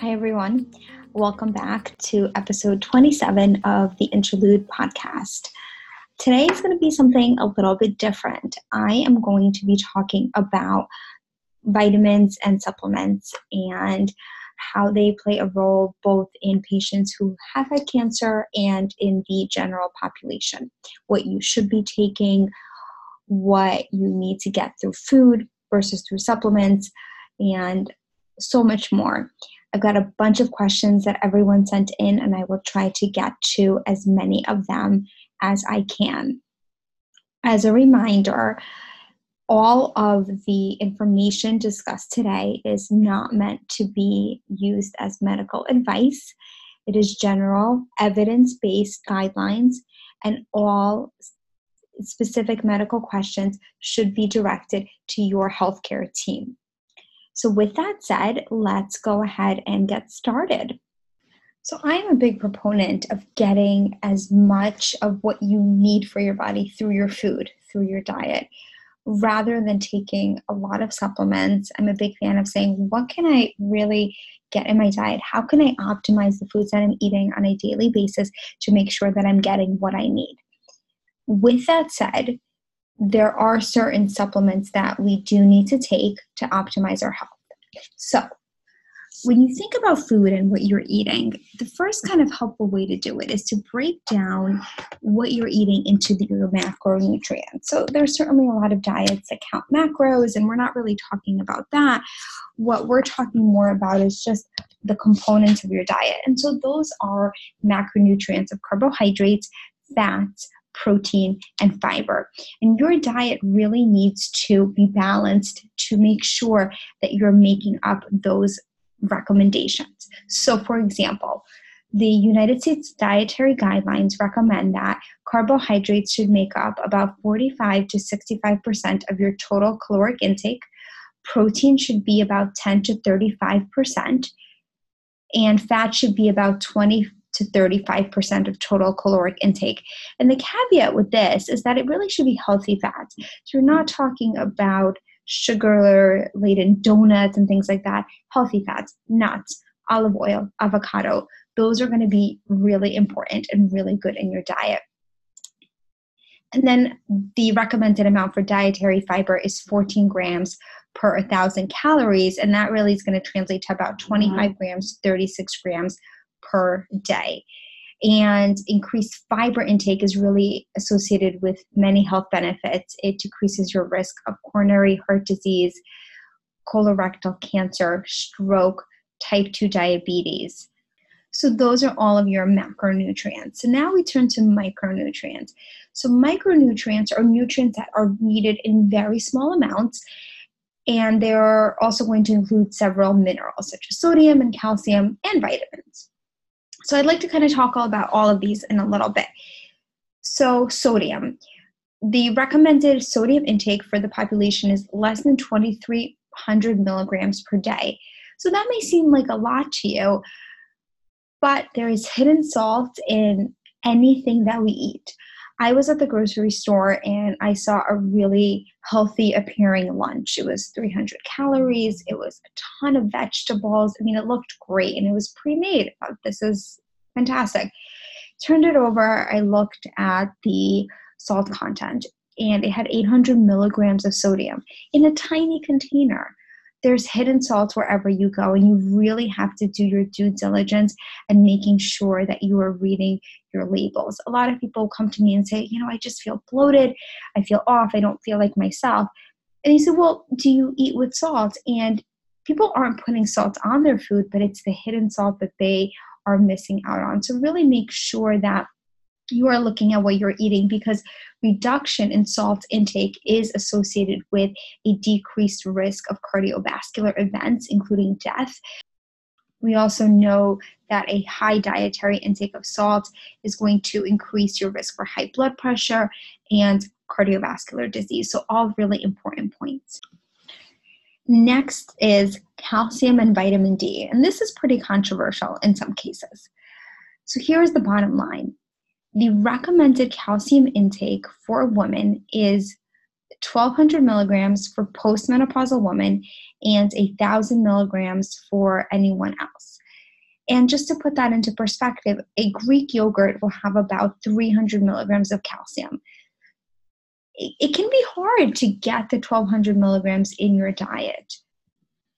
Hi, everyone. Welcome back to episode 27 of the Interlude podcast. Today is going to be something a little bit different. I am going to be talking about vitamins and supplements and how they play a role both in patients who have had cancer and in the general population. What you should be taking, what you need to get through food versus through supplements, and so much more. I've got a bunch of questions that everyone sent in, and I will try to get to as many of them as I can. As a reminder, all of the information discussed today is not meant to be used as medical advice. It is general, evidence based guidelines, and all specific medical questions should be directed to your healthcare team. So, with that said, let's go ahead and get started. So, I'm a big proponent of getting as much of what you need for your body through your food, through your diet, rather than taking a lot of supplements. I'm a big fan of saying, what can I really get in my diet? How can I optimize the foods that I'm eating on a daily basis to make sure that I'm getting what I need? With that said, there are certain supplements that we do need to take to optimize our health. So, when you think about food and what you're eating, the first kind of helpful way to do it is to break down what you're eating into the, your macronutrients. So, there's certainly a lot of diets that count macros, and we're not really talking about that. What we're talking more about is just the components of your diet. And so, those are macronutrients of carbohydrates, fats, protein, and fiber. And your diet really needs to be balanced to make sure that you're making up those recommendations. So, for example, the United States Dietary Guidelines recommend that carbohydrates should make up about 45 to 65% of your total caloric intake. Protein should be about 10 to 35%, and fat should be about 20 to 35% of total caloric intake. And the caveat with this is that it really should be healthy fats. So you're not talking about sugar laden donuts and things like that. Healthy fats, nuts, olive oil, avocado. Those are going to be really important and really good in your diet. And then the recommended amount for dietary fiber is 14 grams per 1,000 calories, and that really is going to translate to about 25 mm-hmm. grams, 36 grams per day. And increased fiber intake is really associated with many health benefits. It decreases your risk of coronary heart disease, colorectal cancer, stroke, type 2 diabetes. So, those are all of your macronutrients. So, now we turn to micronutrients. So, micronutrients are nutrients that are needed in very small amounts, and they're also going to include several minerals such as sodium and calcium and vitamins. So I'd like to kind of talk all about all of these in a little bit. So sodium. The recommended sodium intake for the population is less than 2,300 milligrams per day. So that may seem like a lot to you, but there is hidden salt in anything that we eat. I was at the grocery store and I saw a really healthy appearing lunch. It was 300 calories, it was a ton of vegetables. I mean, it looked great and it was pre made. Uh, this is fantastic. Turned it over, I looked at the salt content and it had 800 milligrams of sodium in a tiny container there's hidden salts wherever you go and you really have to do your due diligence and making sure that you are reading your labels. A lot of people come to me and say you know i just feel bloated. I feel off. I don't feel like myself. And you say well do you eat with salt? And people aren't putting salt on their food but it's the hidden salt that they are missing out on. So really make sure that you are looking at what you're eating because reduction in salt intake is associated with a decreased risk of cardiovascular events, including death. We also know that a high dietary intake of salt is going to increase your risk for high blood pressure and cardiovascular disease. So, all really important points. Next is calcium and vitamin D, and this is pretty controversial in some cases. So, here's the bottom line the recommended calcium intake for a woman is 1200 milligrams for postmenopausal women and 1000 milligrams for anyone else. And just to put that into perspective, a Greek yogurt will have about 300 milligrams of calcium. It can be hard to get the 1200 milligrams in your diet.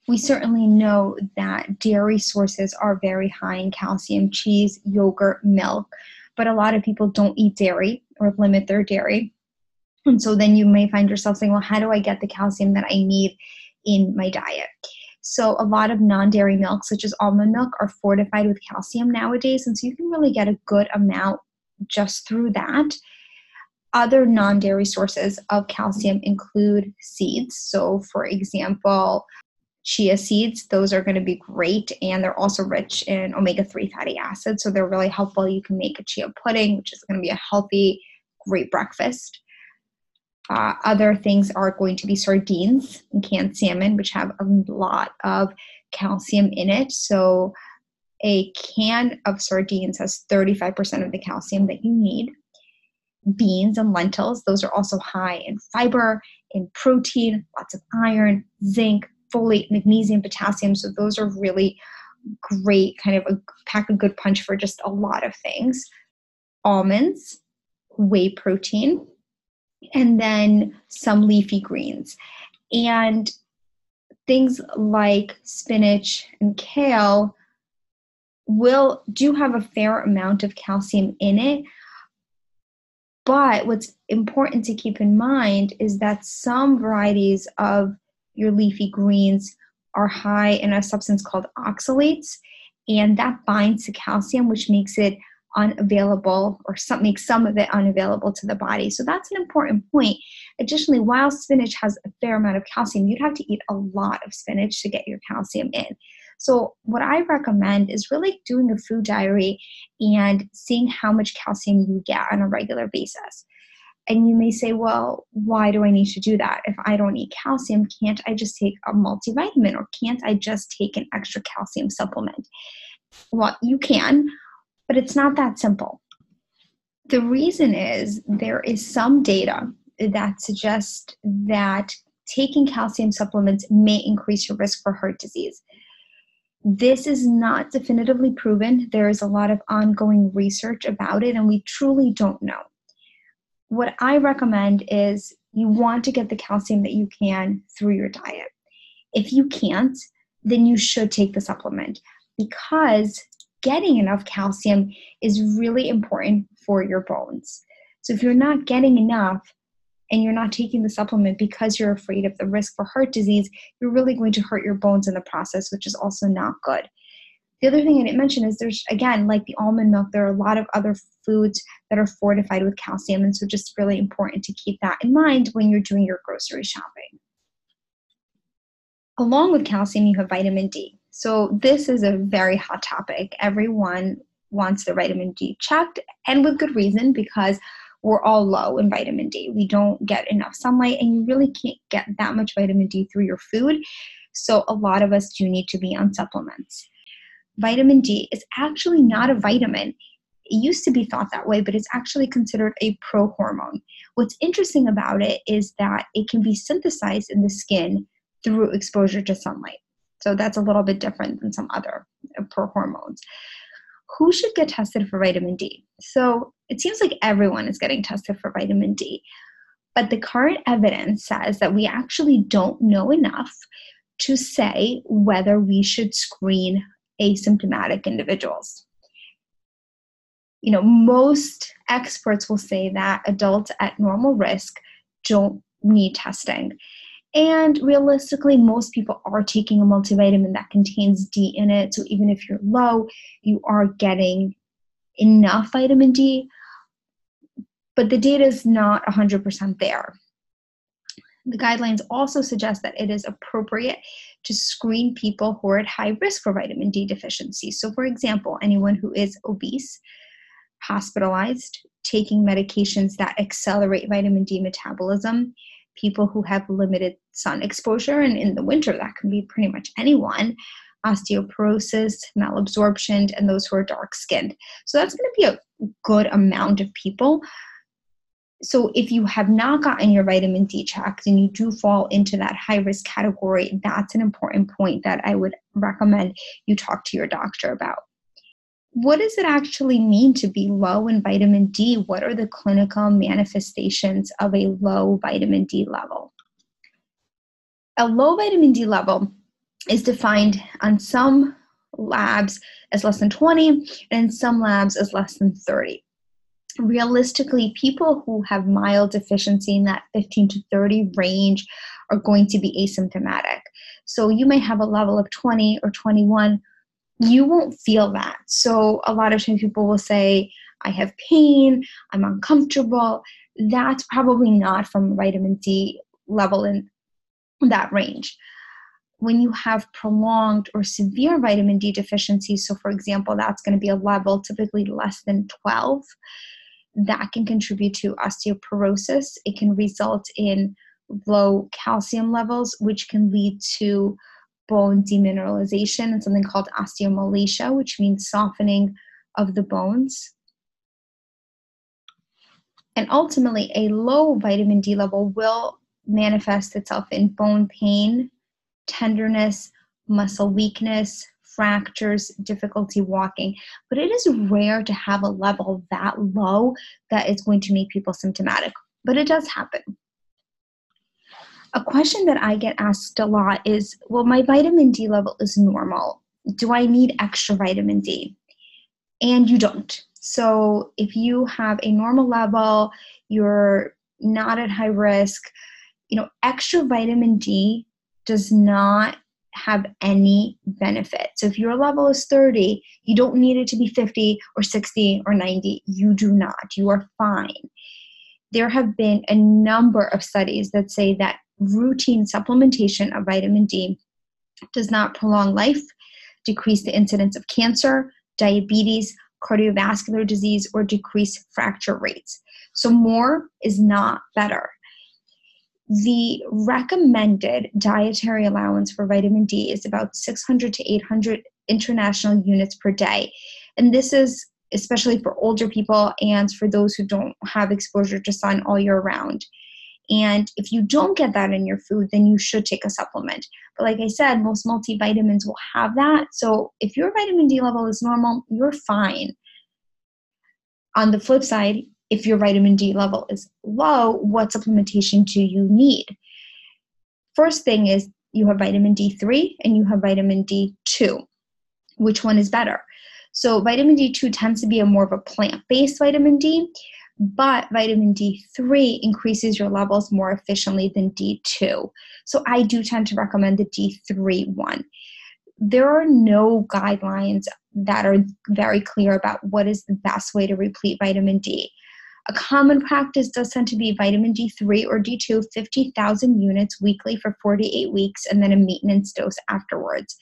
We certainly know that dairy sources are very high in calcium cheese, yogurt, milk, but a lot of people don't eat dairy or limit their dairy. And so then you may find yourself saying, well, how do I get the calcium that I need in my diet? So a lot of non-dairy milks, such as almond milk, are fortified with calcium nowadays, and so you can really get a good amount just through that. Other non-dairy sources of calcium include seeds. So, for example, chia seeds, those are going to be great, and they're also rich in omega-3 fatty acids, so they're really helpful. You can make a chia pudding, which is going to be a healthy, great breakfast. Uh, other things are going to be sardines and canned salmon, which have a lot of calcium in it. So, a can of sardines has 35% of the calcium that you need. Beans and lentils, those are also high in fiber, in protein, lots of iron, zinc, folate, magnesium, potassium. So, those are really great, kind of a pack a good punch for just a lot of things. Almonds, whey protein, and then some leafy greens. And things like spinach and kale will do have a fair amount of calcium in it. But what's important to keep in mind is that some varieties of your leafy greens are high in a substance called oxalates, and that binds to calcium, which makes it unavailable or some, make some of it unavailable to the body. So that's an important point. Additionally, while spinach has a fair amount of calcium, you'd have to eat a lot of spinach to get your calcium in. So, what I recommend is really doing a food diary and seeing how much calcium you get on a regular basis. And you may say, well, why do I need to do that? If I don't eat calcium, can't I just take a multivitamin or can't I just take an extra calcium supplement? Well, you can, but it's not that simple. The reason is there is some data that suggests that taking calcium supplements may increase your risk for heart disease. This is not definitively proven. There is a lot of ongoing research about it, and we truly don't know. What I recommend is you want to get the calcium that you can through your diet. If you can't, then you should take the supplement because getting enough calcium is really important for your bones. So if you're not getting enough and you're not taking the supplement because you're afraid of the risk for heart disease, you're really going to hurt your bones in the process, which is also not good. The other thing I didn't mention is there's, again, like the almond milk, there are a lot of other foods that are fortified with calcium. And so just really important to keep that in mind when you're doing your grocery shopping. Along with calcium, you have vitamin D. So, this is a very hot topic. Everyone wants their vitamin D checked, and with good reason because we're all low in vitamin D. We don't get enough sunlight, and you really can't get that much vitamin D through your food. So, a lot of us do need to be on supplements. Vitamin D is actually not a vitamin. It used to be thought that way, but it's actually considered a prohormone. What's interesting about it is that it can be synthesized in the skin through exposure to sunlight. So that's a little bit different than some other uh, hormones. Who should get tested for vitamin D? So it seems like everyone is getting tested for vitamin D. But the current evidence says that we actually don't know enough to say whether we should screen asymptomatic individuals. You know, most experts will say that adults at normal risk don't need testing. And realistically, most people are taking a multivitamin that contains D in it. So even if you're low, you are getting enough vitamin D. But the data is not 100% there. The guidelines also suggest that it is appropriate to screen people who are at high risk for vitamin D deficiency. So, for example, anyone who is obese, hospitalized, taking medications that accelerate vitamin D metabolism, people who have limited sun exposure, and in the winter, that can be pretty much anyone osteoporosis, malabsorption, and those who are dark skinned. So that's going to be a good amount of people. So if you have not gotten your vitamin D checked and you do fall into that high risk category, that's an important point that I would recommend you talk to your doctor about. what does it actually mean to be low in vitamin D? What are the clinical manifestations of a low vitamin D level? A low vitamin D level is defined on some labs as less than 20 and in some labs as less than 30. Realistically, people who have mild deficiency in that 15 to 30 range are going to be asymptomatic. So you may have a level of 20 or 21 you won't feel that. So a lot of times people will say, I have pain, I'm uncomfortable. That's probably not from vitamin D level in that range. When you have prolonged or severe vitamin D deficiency, so for example, that's going to be a level typically less than 12, that can contribute to osteoporosis. It can result in low calcium levels, which can lead to bone demineralization and something called osteomalacia, which means softening of the bones. And ultimately, a low vitamin D level will manifest itself in bone pain, tenderness, muscle weakness, fractures, difficulty walking. But it is rare to have a level that low that is going to make people symptomatic. But it does happen a question that I get asked a lot is well, my vitamin D level is normal. Do I need extra vitamin D? And you don't. So if you have a normal level, you're not at high risk, you know, extra vitamin D does not have any benefit. So if your level is 30, you don't need it to be 50 or 60 or 90. You do not. You are fine. There have been a number of studies that say that routine supplementation of vitamin D does not prolong life, decrease the incidence of cancer, diabetes, cardiovascular disease, or decrease fracture rates. So, more is not better. The recommended dietary allowance for vitamin D is about 600 to 800 international units per day. And this is especially for older people and for those who don't have exposure to sun all year round. And if you don't get that in your food, then you should take a supplement. But like I said, most multivitamins will have that. So if your vitamin D level is normal, you're fine. On the flip side, if your vitamin D level is low, what supplementation do you need? First thing is you have vitamin D3 and you have vitamin D2. Which one is better? So, vitamin D2 tends to be a more of a plant based vitamin D, but vitamin D3 increases your levels more efficiently than D2. So I do tend to recommend the D3 one. There are no guidelines that are very clear about what is the best way to replete vitamin D. A common practice does tend to be vitamin D3 or D2, 50,000 units weekly for 48 weeks, and then a maintenance dose afterwards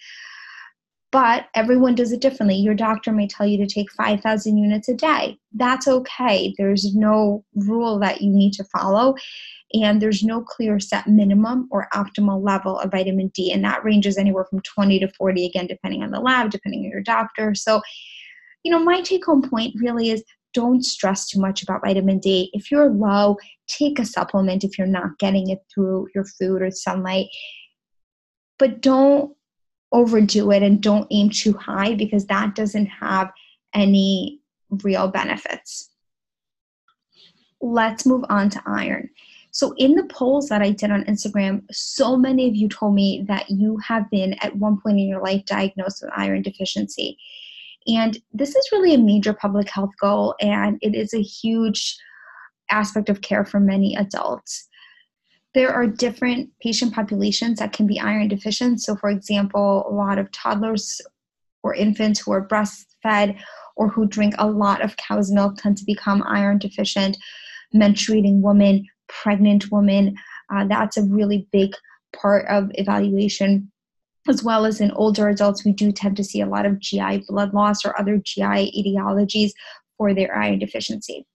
but everyone does it differently. Your doctor may tell you to take 5,000 units a day. That's okay. There's no rule that you need to follow, and there's no clear set minimum or optimal level of vitamin D, and that ranges anywhere from 20 to 40, again, depending on the lab, depending on your doctor. So, you know, my take home point really is don't stress too much about vitamin D. If you're low, take a supplement if you're not getting it through your food or sunlight. But don't overdo it and don't aim too high because that doesn't have any real benefits. Let's move on to iron. So, in the polls that I did on Instagram, so many of you told me that you have been at one point in your life diagnosed with iron deficiency. And this is really a major public health goal, and it is a huge aspect of care for many adults there are different patient populations that can be iron deficient. So, for example, a lot of toddlers or infants who are breastfed or who drink a lot of cow's milk tend to become iron deficient. Menstruating women, pregnant women, uh, that's a really big part of evaluation. As well as in older adults, we do tend to see a lot of GI blood loss or other GI etiologies for their iron deficiency.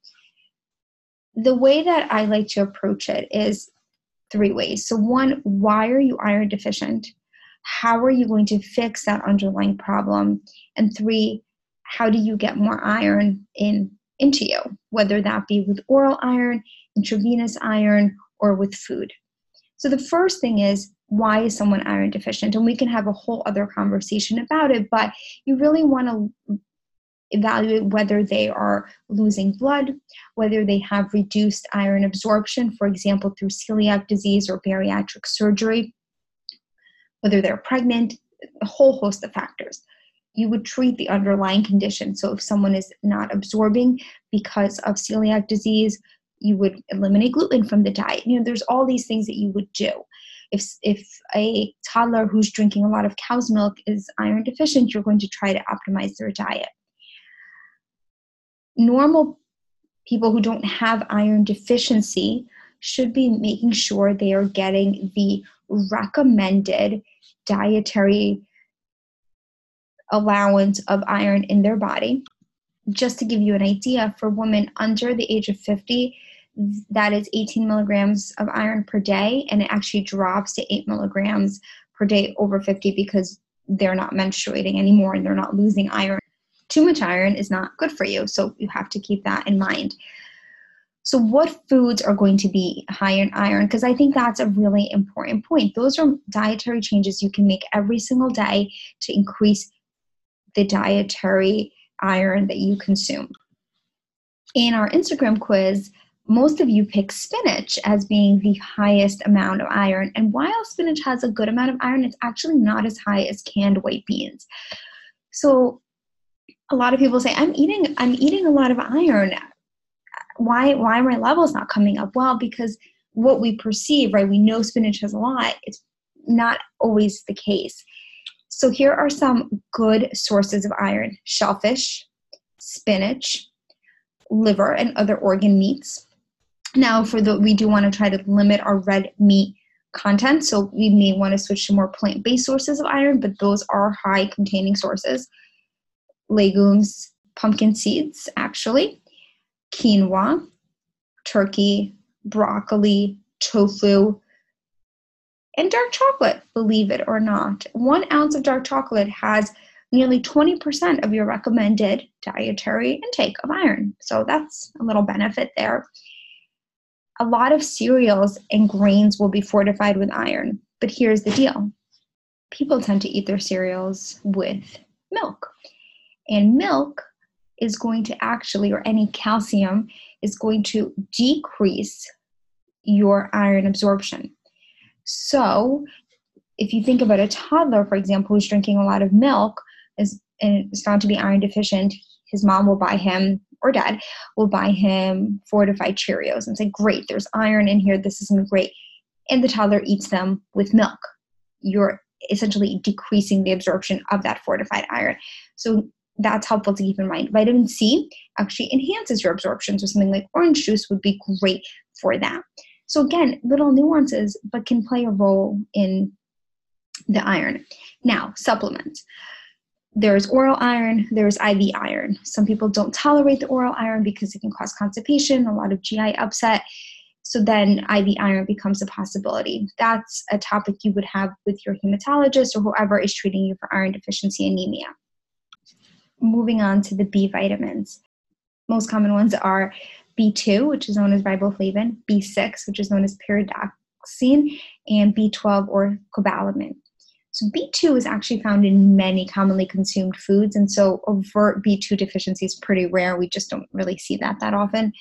The way that I like to approach it is three ways. So, one, why are you iron deficient? How are you going to fix that underlying problem? And three, how do you get more iron in into you, whether that be with oral iron, intravenous iron, or with food. So the first thing is why is someone iron deficient? And we can have a whole other conversation about it, but you really want to evaluate whether they are losing blood, whether they have reduced iron absorption, for example, through celiac disease or bariatric surgery, whether they're pregnant, a whole host of factors. You would treat the underlying condition. So if someone is not absorbing because of celiac disease, you would eliminate gluten from the diet. You know, there's all these things that you would do. If, if a toddler who's drinking a lot of cow's milk is iron deficient, you're going to try to optimize their diet normal people who don't have iron deficiency should be making sure they are getting the recommended dietary allowance of iron in their body. Just to give you an idea, for women under the age of 50, that is 18 milligrams of iron per day, and it actually drops to 8 milligrams per day over 50 because they're not menstruating anymore and they're not losing iron too much iron is not good for you. So you have to keep that in mind. So, what foods are going to be high in iron? Because I think that's a really important point. Those are dietary changes you can make every single day to increase the dietary iron that you consume. In our Instagram quiz, most of you pick spinach as being the highest amount of iron. And while spinach has a good amount of iron, it's actually not as high as canned white beans. So, a lot of people say i'm eating i'm eating a lot of iron. Why why are my levels not coming up? Well because what we perceive right we know spinach has a lot. It's not always the case. So here are some good sources of iron. Shellfish spinach liver and other organ meats now for the we do want to try to limit our red meat content so we may want to switch to more plant-based sources of iron but those are high containing sources legumes, pumpkin seeds, actually, quinoa, turkey, broccoli, tofu, and dark chocolate, believe it or not. One ounce of dark chocolate has nearly 20% of your recommended dietary intake of iron. So that's a little benefit there. A lot of cereals and grains will be fortified with iron, but here's the deal people tend to eat their cereals with milk. And milk is going to actually, or any calcium, is going to decrease your iron absorption. So, if you think about a toddler, for example, who's drinking a lot of milk is, and is found to be iron deficient, his mom will buy him, or dad will buy him fortified Cheerios and say, Great, there's iron in here, this is great. And the toddler eats them with milk. You're essentially decreasing the absorption of that fortified iron. So that's helpful to keep in mind. Vitamin C actually enhances your absorption, so something like orange juice would be great for that. So, again, little nuances, but can play a role in the iron. Now, supplements. There's oral iron, there's IV iron. Some people don't tolerate the oral iron because it can cause constipation, a lot of GI upset. So then IV iron becomes a possibility. That's a topic you would have with your hematologist or whoever is treating you for iron deficiency anemia moving on to the B vitamins. Most common ones are B2, which is known as riboflavin, B6, which is known as pyridoxine, and B12 or cobalamin. So B2 is actually found in many commonly consumed foods, and so overt B2 deficiency is pretty rare. We just don't really see that that often.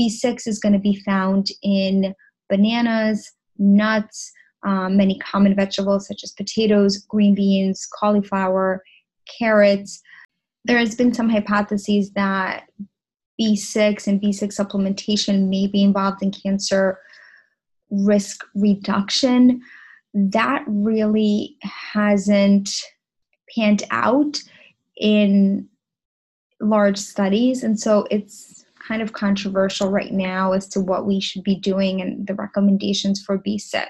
B6 is going to be found in bananas, nuts, um, many common vegetables such as potatoes, green beans, cauliflower, carrots, there has been some hypotheses that B6 and B6 supplementation may be involved in cancer risk reduction. That really hasn't panned out in large studies, and so it's kind of controversial right now as to what we should be doing and the recommendations for B6.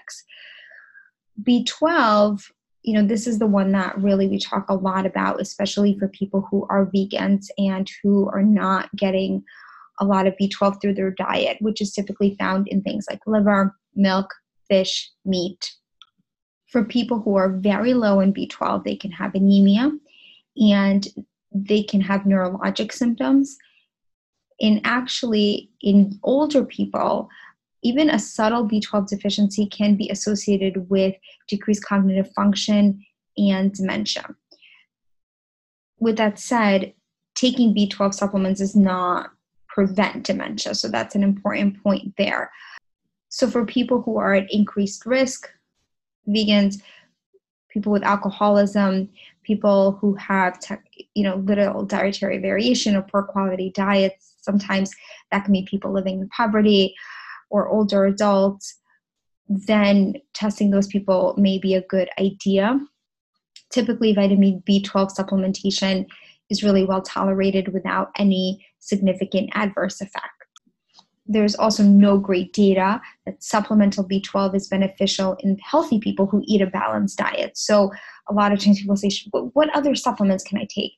B12 you know, this is the one that really we talk a lot about, especially for people who are vegans and who are not getting a lot of B12 through their diet, which is typically found in things like liver, milk, fish, meat. For people who are very low in B12, they can have anemia and they can have neurologic symptoms. And actually, in older people, even a subtle B12 deficiency can be associated with decreased cognitive function and dementia. With that said, taking B12 supplements does not prevent dementia. So that's an important point there. So for people who are at increased risk, vegans, people with alcoholism, people who have you know little dietary variation or poor quality diets, sometimes that can be people living in poverty or older adults, then testing those people may be a good idea. Typically, vitamin B12 supplementation is really well tolerated without any significant adverse effect. There's also no great data that supplemental B12 is beneficial in healthy people who eat a balanced diet. So, a lot of times people say, What other supplements can I take?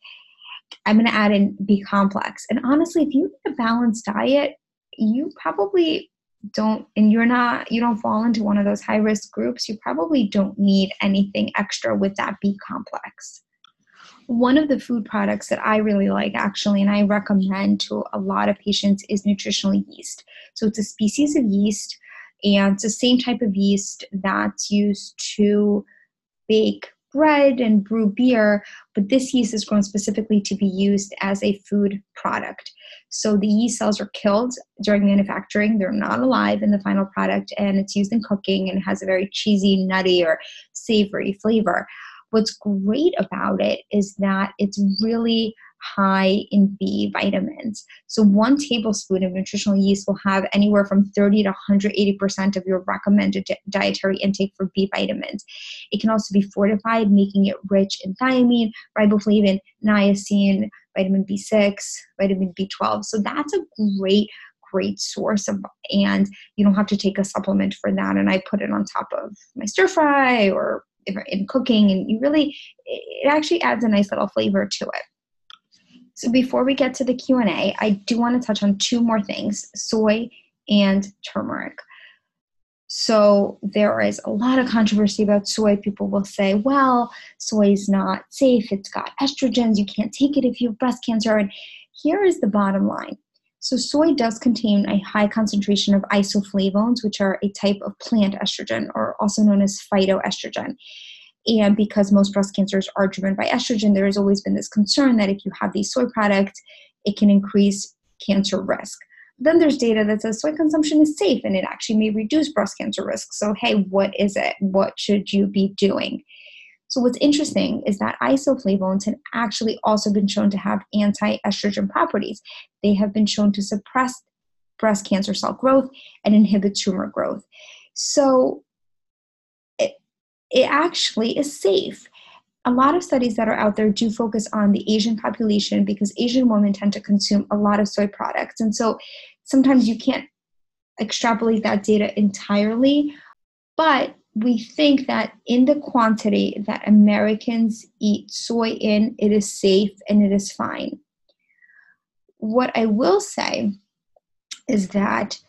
I'm going to add in B complex. And honestly, if you eat a balanced diet, you probably don't and you're not you don't fall into one of those high risk groups you probably don't need anything extra with that b complex one of the food products that I really like actually, and I recommend to a lot of patients, is nutritional yeast. So it's a species of yeast, and it's the same type of yeast that's used to bake bread and brew beer, but this yeast is grown specifically to be used as a food product. So the yeast cells are killed during manufacturing, they're not alive in the final product, and it's used in cooking and has a very cheesy, nutty, or savory flavor. What's great about it is that it's really high in B vitamins. So, one tablespoon of nutritional yeast will have anywhere from 30 to 180% of your recommended dietary intake for B vitamins. It can also be fortified, making it rich in thiamine, riboflavin, niacin, vitamin B6, vitamin B12. So, that's a great great source of and you don't have to take a supplement for that and i put it on top of my stir fry or in cooking and you really it actually adds a nice little flavor to it. So before we get to the q&a i do want to touch on two more things soy and turmeric. So there is a lot of controversy about soy. People will say well soy is not safe. It's got estrogens. You can't take it if you have breast cancer. And here is the bottom line so, soy does contain a high concentration of isoflavones, which are a type of plant estrogen, or also known as phytoestrogen. And because most breast cancers are driven by estrogen, there has always been this concern that if you have these soy products, it can increase cancer risk. Then there's data that says soy consumption is safe and it actually may reduce breast cancer risk. So, hey, what is it? What should you be doing? So, what's interesting is that isoflavones have actually also been shown to have anti estrogen properties. They have been shown to suppress breast cancer cell growth and inhibit tumor growth. So, it, it actually is safe. A lot of studies that are out there do focus on the Asian population because Asian women tend to consume a lot of soy products. And so sometimes you can't extrapolate that data entirely, but we think that in the quantity that Americans eat soy in, it is safe and it is fine. What I will say is that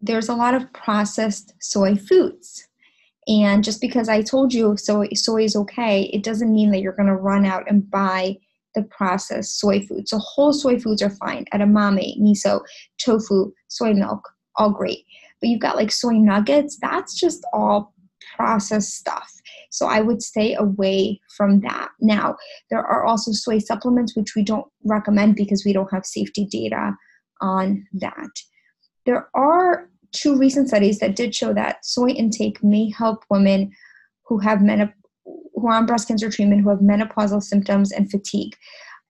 there's a lot of processed soy foods. And just because I told you soy, soy is okay, it doesn't mean that you're going to run out and buy the processed soy foods. So whole soy foods are fine. Edamame, miso, tofu, soy milk, all great. But you've got like soy nuggets, that's just all processed stuff. So I would stay away from that. Now, there are also soy supplements, which we don't recommend because we don't have safety data on that. There are two recent studies that did show that soy intake may help women who have menop- who are on breast cancer treatment who have menopausal symptoms and fatigue,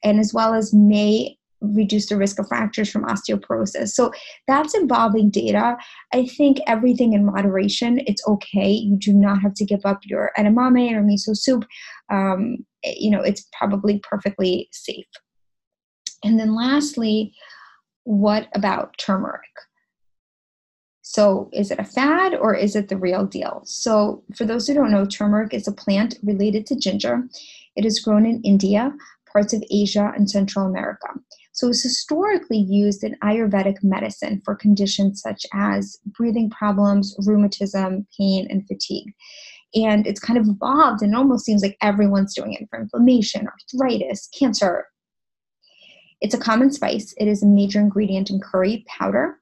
and as well as may reduce the risk of fractures from osteoporosis. So that's involving data. I think everything in moderation, it's okay. You do not have to give up your edamame or miso soup. Um, you know, it's probably perfectly safe. And then lastly, what about turmeric? So, is it a fad or is it the real deal? So, for those who don't know, turmeric is a plant related to ginger. It is grown in India, parts of Asia, and Central America. So it's historically used in Ayurvedic medicine for conditions such as breathing problems, rheumatism, pain, and fatigue. And it's kind of evolved and almost seems like everyone's doing it for inflammation, arthritis, cancer. It's a common spice. It is a major ingredient in curry powder.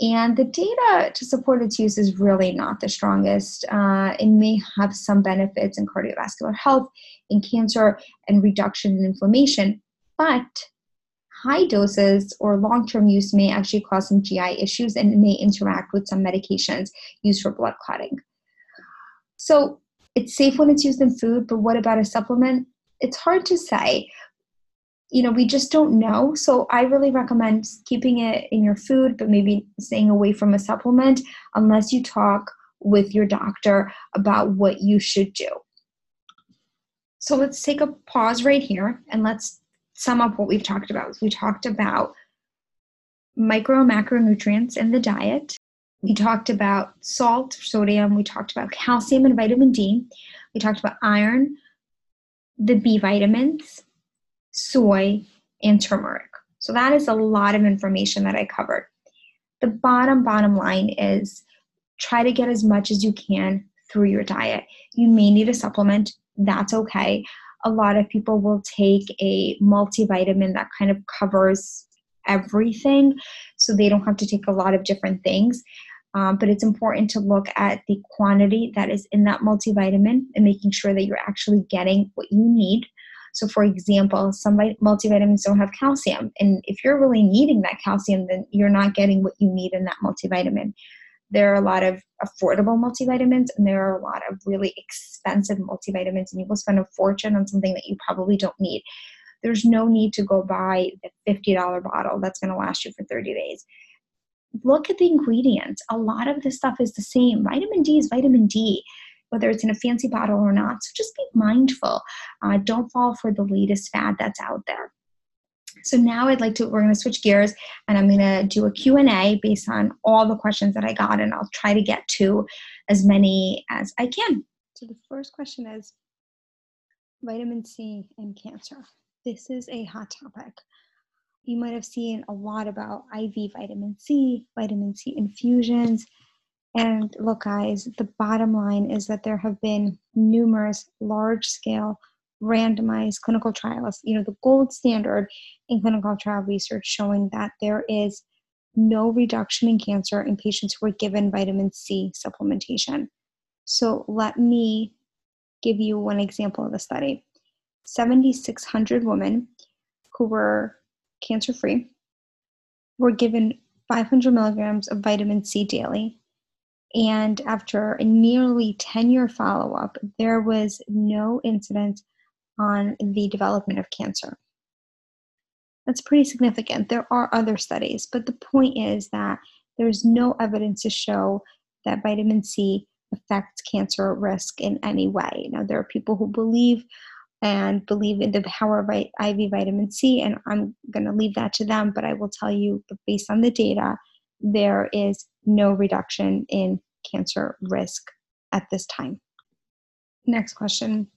And the data to support its use is really not the strongest. Uh, it may have some benefits in cardiovascular health, in cancer, and reduction in inflammation, but high doses or long term use may actually cause some GI issues and may interact with some medications used for blood clotting. So it's safe when it's used in food, but what about a supplement? It's hard to say. You know, we just don't know. So I really recommend keeping it in your food, but maybe staying away from a supplement unless you talk with your doctor about what you should do. So let's take a pause right here and let's sum up what we've talked about. We talked about micro and macronutrients in the diet. We talked about salt, sodium. We talked about calcium and vitamin D. We talked about iron, the B vitamins, soy, and turmeric. So that is a lot of information that I covered. The bottom, bottom line is try to get as much as you can through your diet. You may need a supplement, that's okay. A lot of people will take a multivitamin that kind of covers everything, so they don't have to take a lot of different things. Um, but it's important to look at the quantity that is in that multivitamin and making sure that you're actually getting what you need. So, for example, some multivitamins don't have calcium, and if you're really needing that calcium, then you're not getting what you need in that multivitamin. There are a lot of affordable multivitamins, and there are a lot of really expensive multivitamins, and you will spend a fortune on something that you probably don't need. There's no need to go buy the $50 bottle that's going to last you for 30 days look at the ingredients. A lot of this stuff is the same. Vitamin D is vitamin D, whether it's in a fancy bottle or not. So just be mindful. Uh, don't fall for the latest fad that's out there. So now I'd like to, we're going to switch gears and I'm going to do a Q&A based on all the questions that I got and I'll try to get to as many as I can. So the first question is vitamin C and cancer. This is a hot topic you might have seen a lot about IV vitamin C, vitamin C infusions. And look, guys, the bottom line is that there have been numerous large scale randomized clinical trials, you know, the gold standard in clinical trial research showing that there is no reduction in cancer in patients who were given vitamin C supplementation. So let me give you one example of the study 7,600 women who were cancer free, were given 500 milligrams of vitamin C daily. And after a nearly 10 year follow up, there was no incidence on the development of cancer. That's pretty significant. There are other studies, but the point is that there's no evidence to show that vitamin C affects cancer risk in any way. Now, there are people who believe and believe in the power of IV vitamin C. And I'm going to leave that to them, but I will tell you, based on the data, there is no reduction in cancer risk at this time. Next question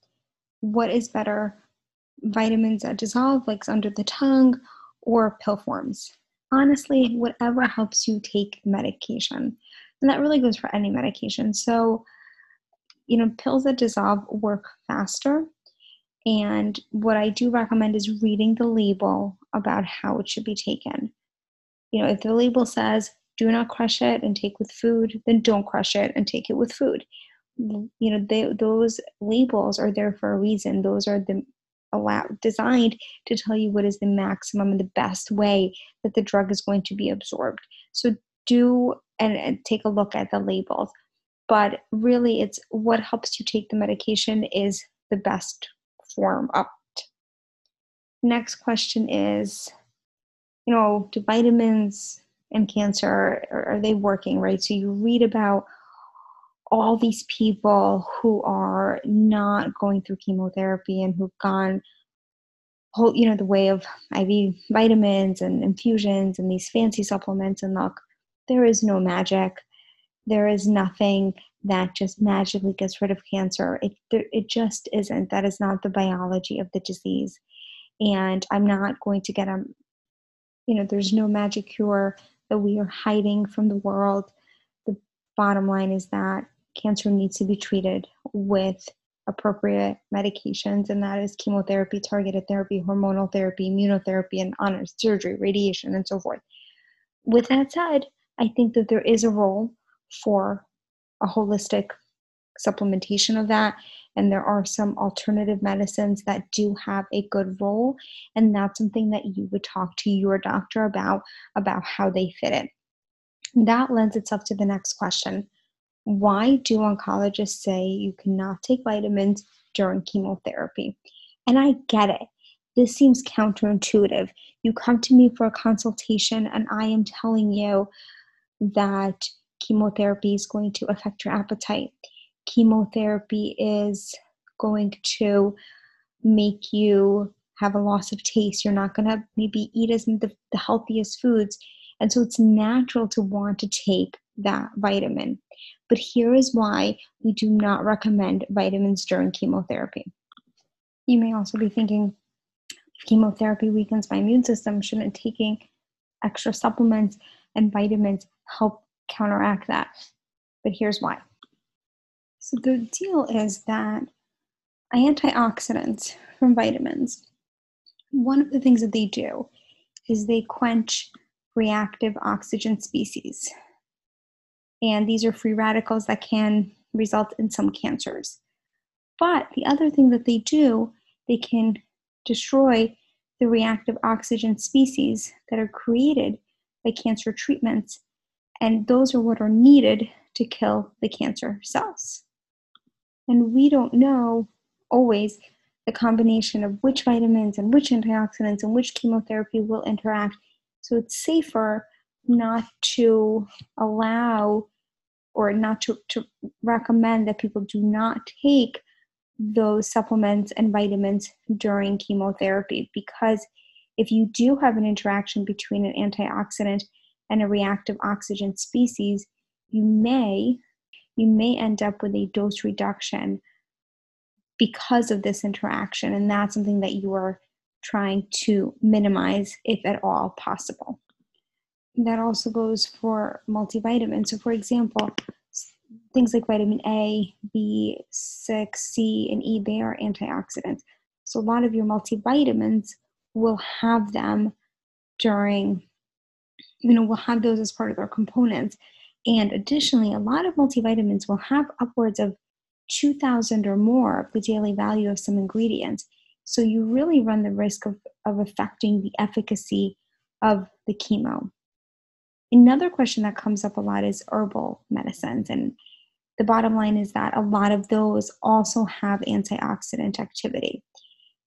What is better, vitamins that dissolve, like under the tongue, or pill forms? Honestly, whatever helps you take medication. And that really goes for any medication. So, you know, pills that dissolve work faster and what I do recommend is reading the label about how it should be taken. You know, if the label says do not crush it and take with food, then don't crush it and take it with food. You know, they, those labels are there for a reason. Those are the allow, designed to tell you what is the maximum and the best way that the drug is going to be absorbed. So do and, and take a look at the labels. But really, it's what helps you take the medication is the best form up. Next question is, you know, do vitamins and cancer are, are they working right? So you read about all these people who are not going through chemotherapy and who've gone whole you know the way of iv vitamins and infusions and these fancy supplements and look there is no magic there is nothing that just magically gets rid of cancer. It, it just isn't. That is not the biology of the disease. And I'm not going to get a, um, you know, there's no magic cure that we are hiding from the world. The bottom line is that cancer needs to be treated with appropriate medications, and that is chemotherapy, targeted therapy, hormonal therapy, immunotherapy, and honors, surgery, radiation, and so forth. With that said, I think that there is a role for a holistic supplementation of that. And there are some alternative medicines that do have a good role. And that's something that you would talk to your doctor about, about how they fit it. That lends itself to the next question Why do oncologists say you cannot take vitamins during chemotherapy? And I get it. This seems counterintuitive. You come to me for a consultation, and I am telling you that chemotherapy is going to affect your appetite chemotherapy is going to make you have a loss of taste. You're not going to maybe eat as the, the healthiest foods. And so it's natural to want to take that vitamin. But here is why we do not recommend vitamins during chemotherapy. You may also be thinking, chemotherapy weakens my immune system, shouldn't taking extra supplements and vitamins help counteract that? But here's why. So the deal is that antioxidants from vitamins, one of the things that they do is they quench reactive oxygen species. And these are free radicals that can result in some cancers. But the other thing that they do, they can destroy the reactive oxygen species that are created by cancer treatments. And those are what are needed to kill the cancer cells. And we don't know always the combination of which vitamins and which antioxidants and which chemotherapy will interact. So it's safer not to allow or not to, to recommend that people do not take those supplements and vitamins during chemotherapy because if you do have an interaction between an antioxidant and a reactive oxygen species, you may you may end up with a dose reduction because of this interaction. And that's something that you are trying to minimize, if at all possible. That also goes for multivitamins. So, for example, things like vitamin A, B6, C, and E, they are antioxidants. So, a lot of your multivitamins will have them during, you know, we'll have those as part of their components. And additionally, a lot of multivitamins will have upwards of 2,000 or more of the daily value of some ingredients. So you really run the risk of, of affecting the efficacy of the chemo. Another question that comes up a lot is herbal medicines. And the bottom line is that a lot of those also have antioxidant activity.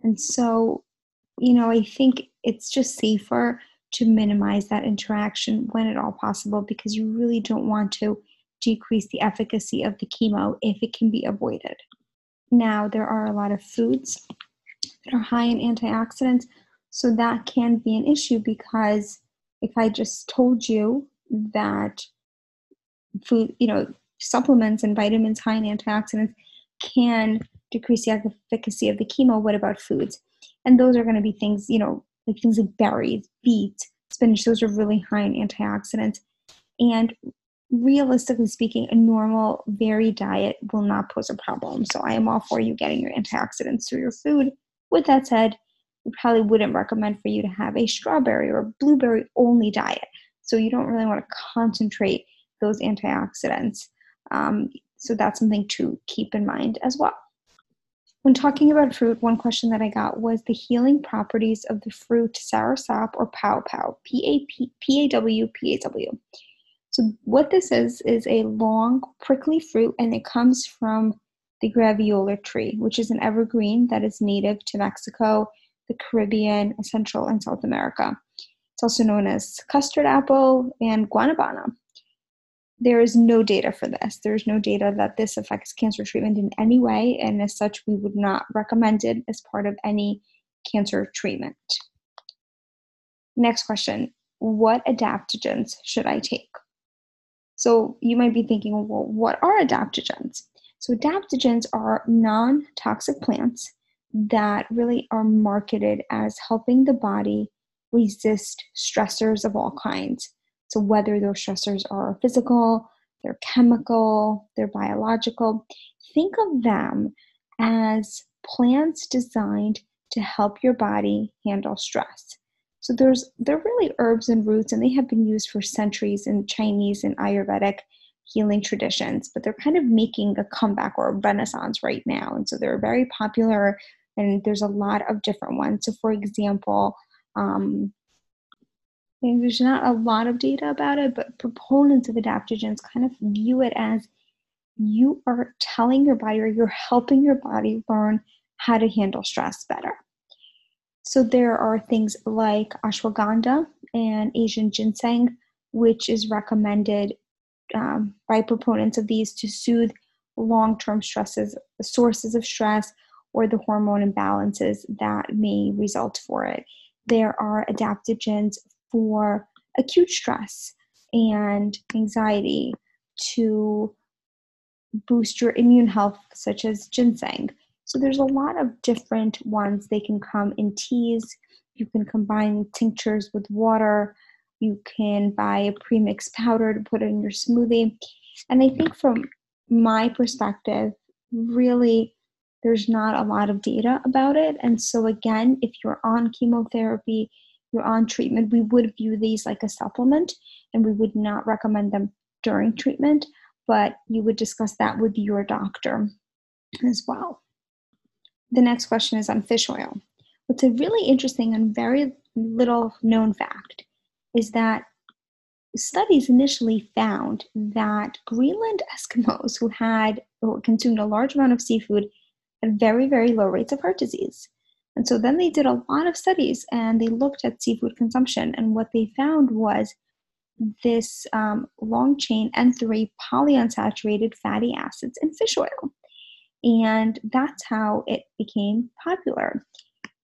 And so, you know, I think it's just safer to minimize that interaction when at all possible because you really don't want to decrease the efficacy of the chemo if it can be avoided. Now, there are a lot of foods that are high in antioxidants, so that can be an issue because if I just told you that food, you know, supplements and vitamins high in antioxidants can decrease the efficacy of the chemo, what about foods? And those are going to be things, you know, like things like berries, beets, spinach, those are really high in antioxidants. And realistically speaking, a normal, varied diet will not pose a problem. So I am all for you getting your antioxidants through your food. With that said, we probably wouldn't recommend for you to have a strawberry or blueberry only diet. So you don't really want to concentrate those antioxidants. Um, so that's something to keep in mind as well. When talking about fruit, one question that I got was the healing properties of the fruit soursop or pawpaw, P-A-W-P-A-W. So what this is is a long prickly fruit and it comes from the graviola tree, which is an evergreen that is native to Mexico, the Caribbean, Central and South America. It's also known as custard apple and guanabana there is no data for this. There's no data that this affects cancer treatment in any way, and as such, we would not recommend it as part of any cancer treatment. Next question What adaptogens should I take? So you might be thinking, well, what are adaptogens? So, adaptogens are non toxic plants that really are marketed as helping the body resist stressors of all kinds. So, whether those stressors are physical, they're chemical, they're biological, think of them as plants designed to help your body handle stress. So there's they're really herbs and roots and they have been used for centuries in Chinese and Ayurvedic healing traditions, but they're kind of making a comeback or a renaissance right now. And so they're very popular, and there's a lot of different ones. So, for example, um, there's not a lot of data about it, but proponents of adaptogens kind of view it as you are telling your body or you're helping your body learn how to handle stress better. So there are things like ashwagandha and Asian ginseng, which is recommended um, by proponents of these to soothe long-term stresses, sources of stress, or the hormone imbalances that may result for it. There are adaptogens for acute stress and anxiety to boost your immune health, such as ginseng. So there's a lot of different ones. They can come in teas. You can combine tinctures with water. You can buy a premixed powder to put in your smoothie. And I think from my perspective, really, there's not a lot of data about it. And so, again, if you're on chemotherapy, you're on treatment, we would view these like a supplement and we would not recommend them during treatment but you would discuss that with your doctor as well. The next question is on fish oil. What's a really interesting and very little known fact is that studies initially found that Greenland Eskimos who had or consumed a large amount of seafood had very, very low rates of heart disease. And so then they did a lot of studies and they looked at seafood consumption. And what they found was this um, long chain N3 polyunsaturated fatty acids in fish oil. And that's how it became popular.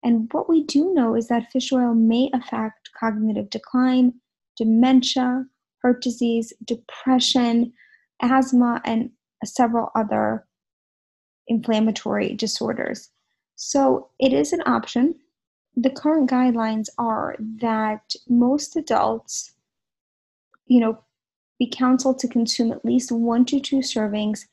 And what we do know is that fish oil may affect cognitive decline, dementia, heart disease, depression, asthma, and several other inflammatory disorders. So it is an option. The current guidelines are that most adults you know, be counseled to consume at least one to two servings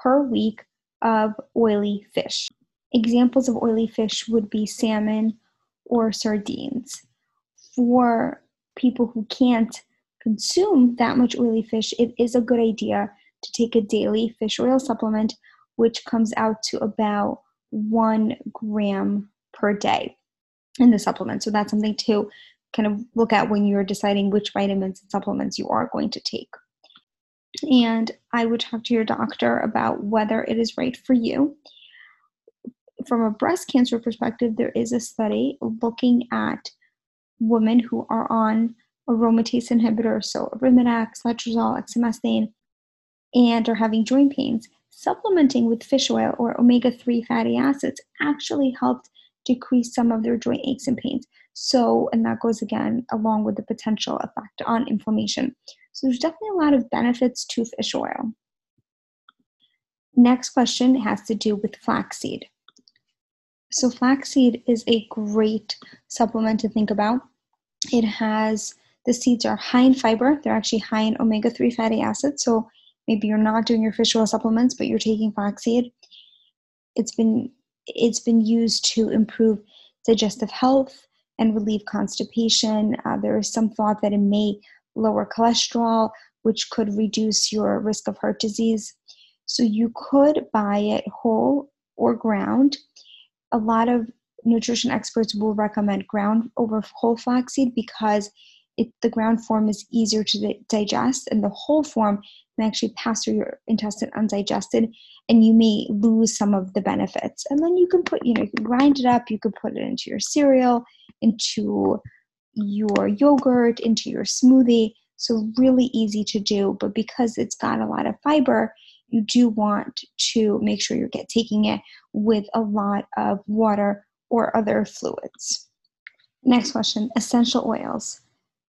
per week of oily fish. Examples of oily fish would be salmon or sardines. For people who can't consume that much oily fish, it is a good idea to take a daily fish oil supplement, which comes out to about one gram per day in the supplement. So that's something to kind of look at when you're deciding which vitamins and supplements you are going to take. And I would talk to your doctor about whether it is right for you. From a breast cancer perspective, there is a study looking at women who are on aromatase inhibitors, so Arimidex, letrozole, exemestane, and are having joint pains. Supplementing with fish oil or omega 3 fatty acids actually helped decrease some of their joint aches and pains. So, and that goes again along with the potential effect on inflammation. So, there's definitely a lot of benefits to fish oil. Next question has to do with flaxseed. So, flaxseed is a great supplement to think about. It has the seeds are high in fiber, they're actually high in omega 3 fatty acids. So, maybe you're not doing your fish oil supplements, but you're taking flaxseed. It's been it's been used to improve digestive health and relieve constipation. Uh, there is some thought that it may lower cholesterol, which could reduce your risk of heart disease. So you could buy it whole or ground. A lot of nutrition experts will recommend ground over whole flaxseed because it, the ground form is easier to digest, and the whole form may actually pass through your intestine undigested, and you may lose some of the benefits. And then you can put, you know, you can grind it up, you could put it into your cereal, into your yogurt, into your smoothie. So, really easy to do, but because it's got a lot of fiber, you do want to make sure you're get, taking it with a lot of water or other fluids. Next question essential oils.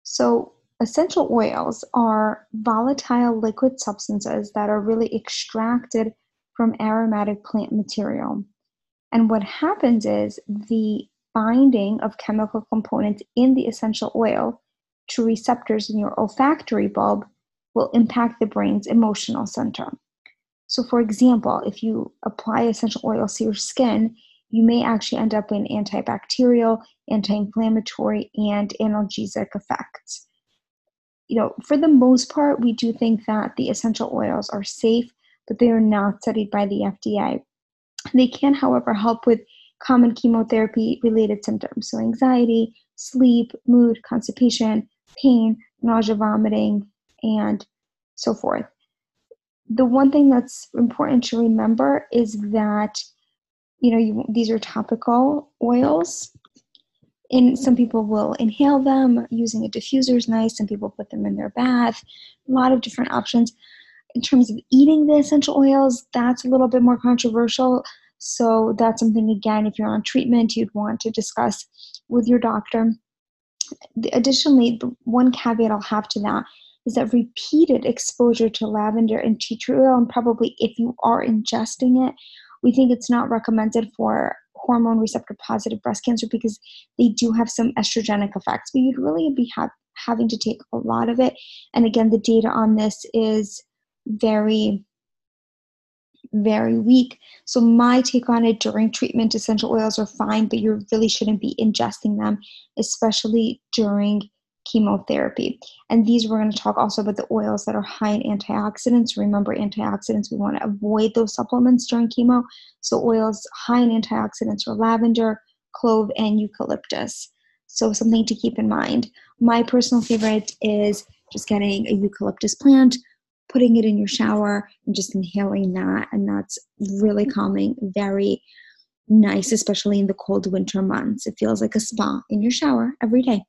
So, essential oils are volatile liquid substances that are really extracted from aromatic plant material. And what happens is the binding of chemical components in the essential oil to receptors in your olfactory bulb will impact the brain's emotional center. So, for example, if you apply essential oils to your skin, you may actually end up in antibacterial, anti inflammatory, and analgesic effects. you know, for the most part, we do think that the essential oils are safe, but they are not studied by the FDA. They can, however, help with common chemotherapy related symptoms, so anxiety, sleep, mood, constipation, pain, nausea, vomiting, and so forth. The one thing that's important to remember is that you know you, these are topical oils and some people will inhale them using a diffuser is nice some people put them in their bath a lot of different options. In terms of eating the essential oils that's a little bit more controversial so that's something again if you're on treatment you'd want to discuss with your doctor. Additionally one caveat i'll have to that is that repeated exposure to lavender and tea tree oil and probably if you are ingesting it we think it's not recommended for hormone receptor positive breast cancer because they do have some estrogenic effects, but you'd really be ha- having to take a lot of it. And again, the data on this is very, very weak. So, my take on it during treatment, essential oils are fine, but you really shouldn't be ingesting them, especially during chemotherapy. And these we're going to talk also about the oils that are high in antioxidants. Remember, antioxidants, we want to avoid those supplements during chemo. So, oils high in antioxidants are lavender, clove, and eucalyptus. So, something to keep in mind. My personal favorite is just getting a eucalyptus plant, putting it in your shower, and just inhaling that. And that's really calming, very nice, especially in the cold winter months. It feels like a spa in your shower every day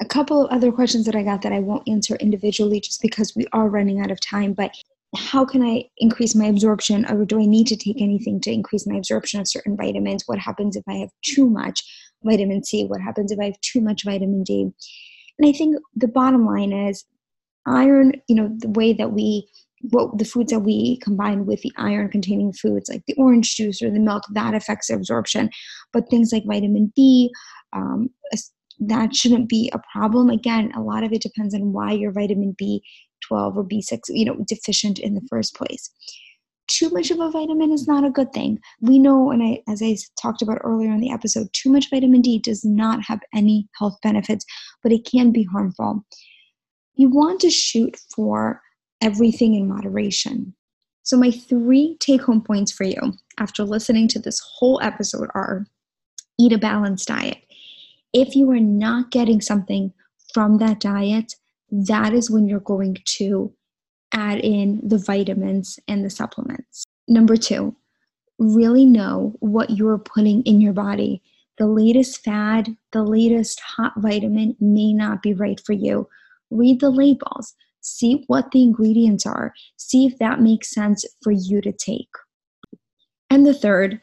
a couple of other questions that I got that I won't answer individually just because we are running out of time, but how can I increase my absorption or do I need to take anything to increase my absorption of certain vitamins? What happens if I have too much vitamin C? What happens if I have too much vitamin D? And I think the bottom line is iron, you know, the way that we what the foods that we combine with the iron containing foods like the orange juice or the milk that affects absorption but things like vitamin b um, that shouldn't be a problem. Again, a lot of it depends on why you're vitamin B12 or B6, you know, deficient in the first place. Too much of a vitamin is not a good thing. We know, and I, as I talked about earlier in the episode, too much vitamin D does not have any health benefits, but it can be harmful. You want to shoot for everything in moderation. So, my three take home points for you after listening to this whole episode are eat a balanced diet if you are not getting something from that diet, that is when you're going to add in the vitamins and the supplements. Number two, really know what you're putting in your body. The latest fad, the latest hot vitamin may not be right for you. Read the labels, see what the ingredients are, see if that makes sense for you to take. And the third,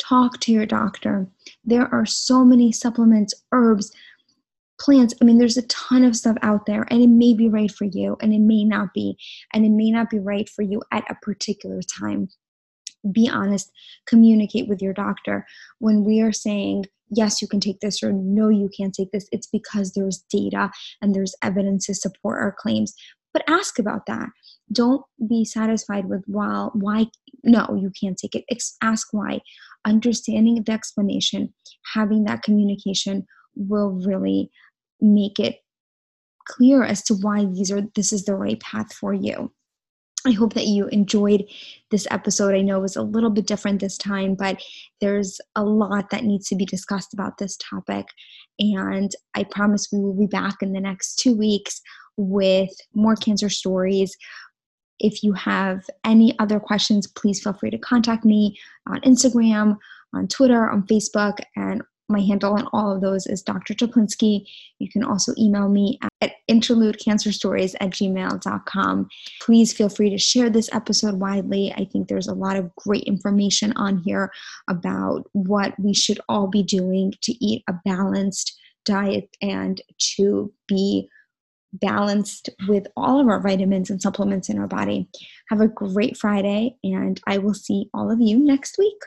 talk to your doctor. There are so many supplements, herbs, plants. I mean, there's a ton of stuff out there, and it may be right for you, and it may not be, and it may not be right for you at a particular time. Be honest, communicate with your doctor. When we are saying, yes, you can take this, or no, you can't take this, it's because there's data and there's evidence to support our claims. But ask about that. Don't be satisfied with, well, why, no, you can't take it. Ask why understanding the explanation, having that communication will really make it clear as to why these are this is the right path for you. I hope that you enjoyed this episode. I know it was a little bit different this time, but there's a lot that needs to be discussed about this topic. And I promise we will be back in the next two weeks with more cancer stories, if you have any other questions, please feel free to contact me on Instagram, on Twitter, on Facebook, and my handle on all of those is Dr. Czaplinski. You can also email me at interludecancerstories at gmail.com. Please feel free to share this episode widely. I think there's a lot of great information on here about what we should all be doing to eat a balanced diet and to be balanced with all of our vitamins and supplements in our body. Have a great Friday, and I will see all of you next week.